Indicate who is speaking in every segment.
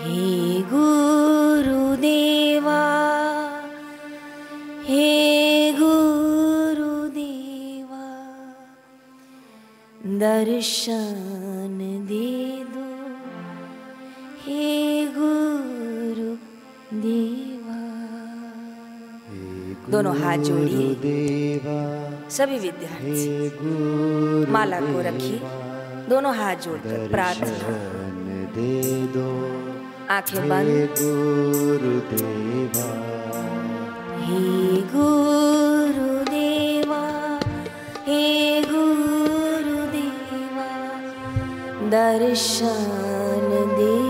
Speaker 1: हे गुरुदेवा हे गुरुदेवा दर्शन दे दो। हे गुरु देवा। दोनों हाथ जोड़िए। सभी विद्यार्थी माला को रखिए। दोनों हाथ जोड़कर प्रार्थना।
Speaker 2: दे दो।
Speaker 1: आथे
Speaker 2: गुरुदेवा।
Speaker 1: हे गुरुदेवा। हे गुरुदेवा। दर्शन दर्शनदे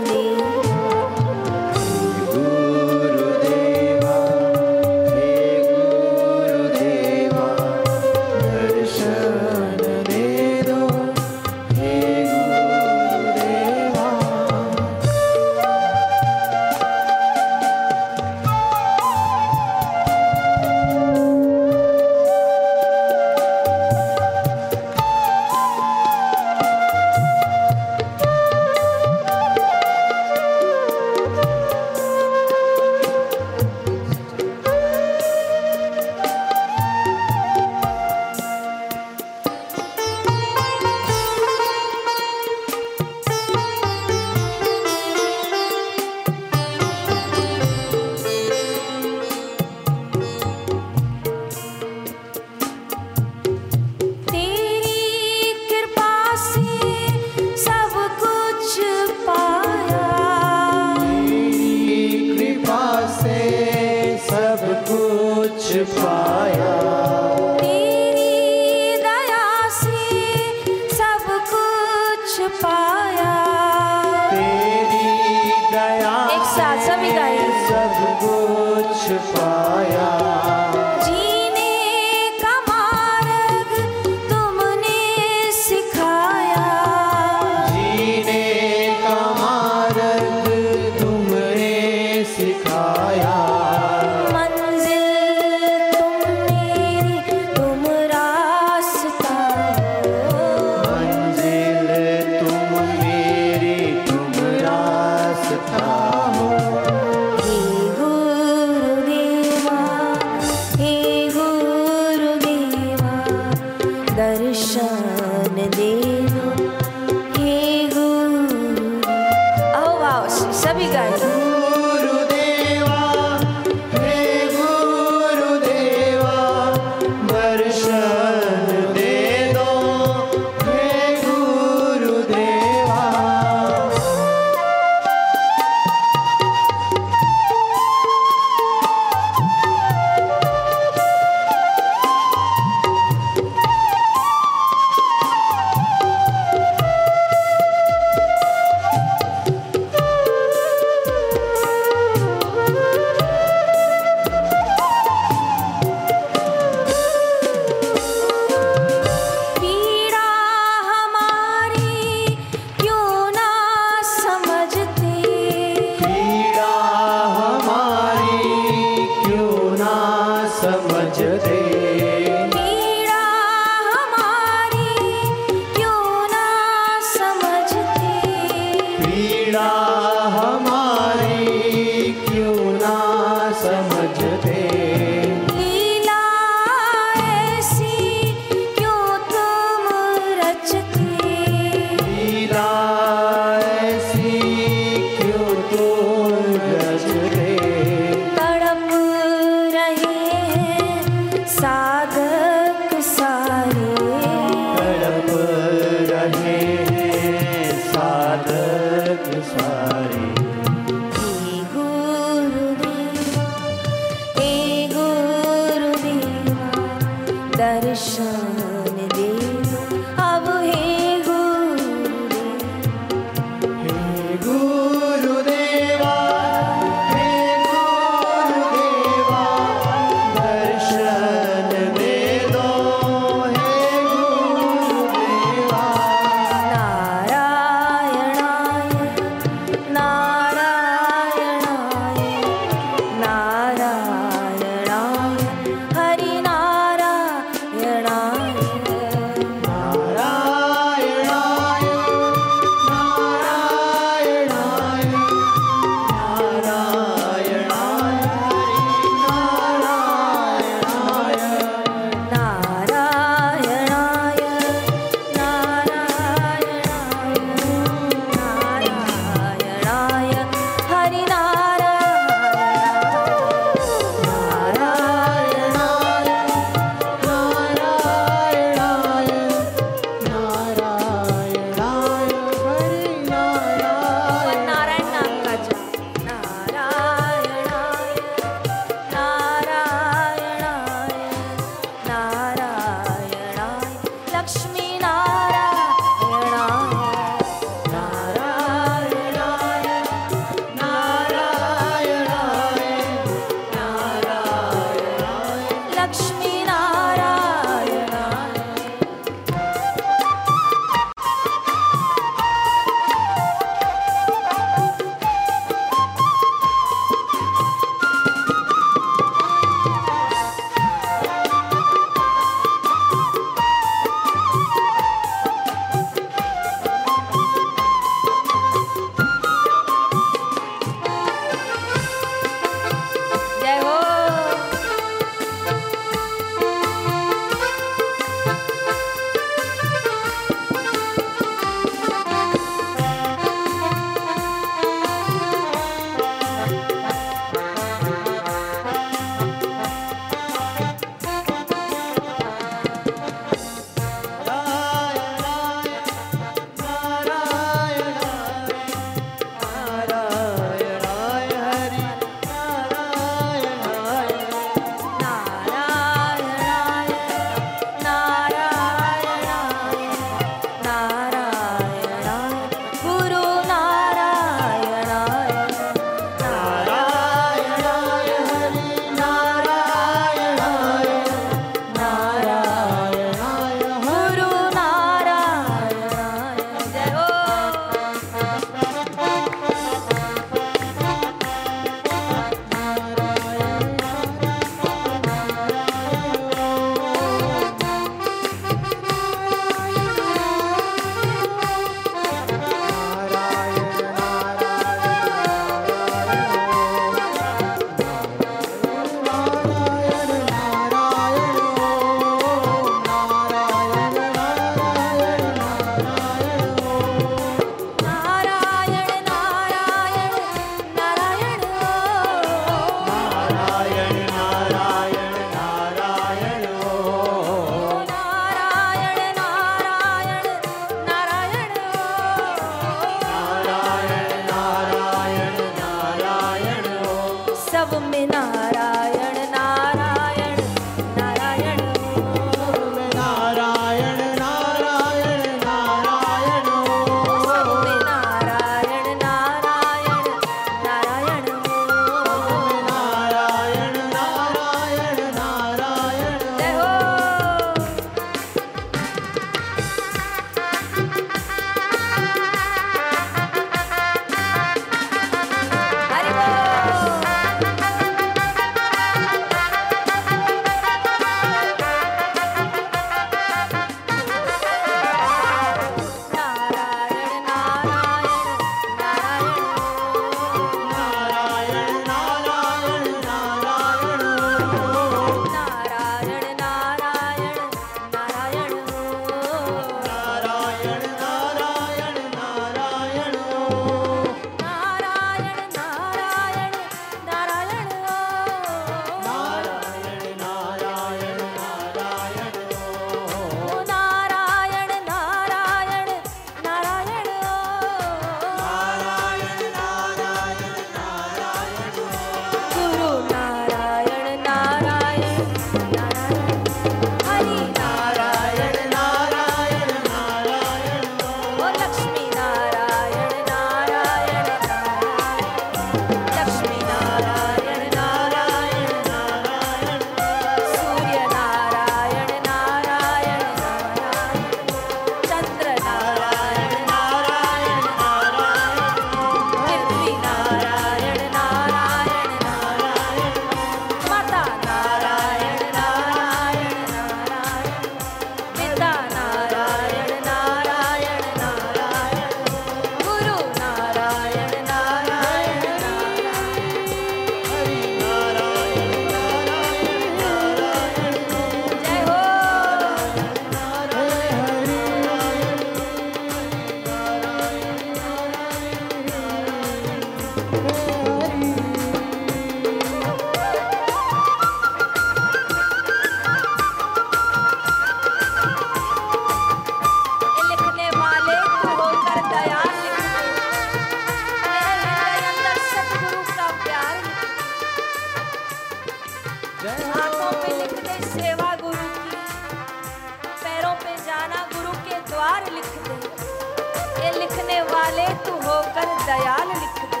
Speaker 1: देखने वाले तू
Speaker 2: होकर
Speaker 1: दयाल लिख दे।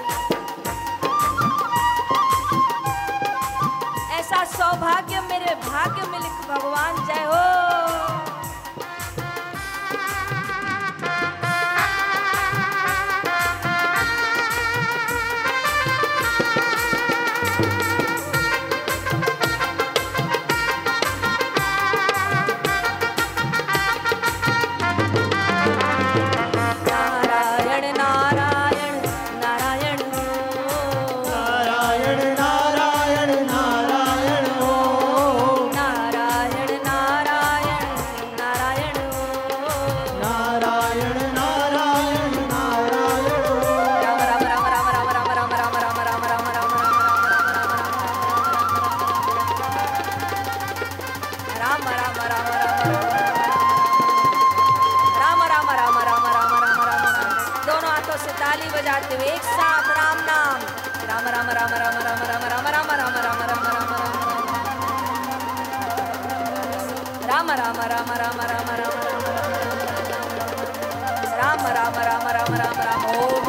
Speaker 1: ऐसा सौभाग्य मेरे भाग्य में लिख, भगवान जय हो। Rama Rama Rama Rama Rama Rama Rama Rama Rama Rama Rama Rama Rama Rama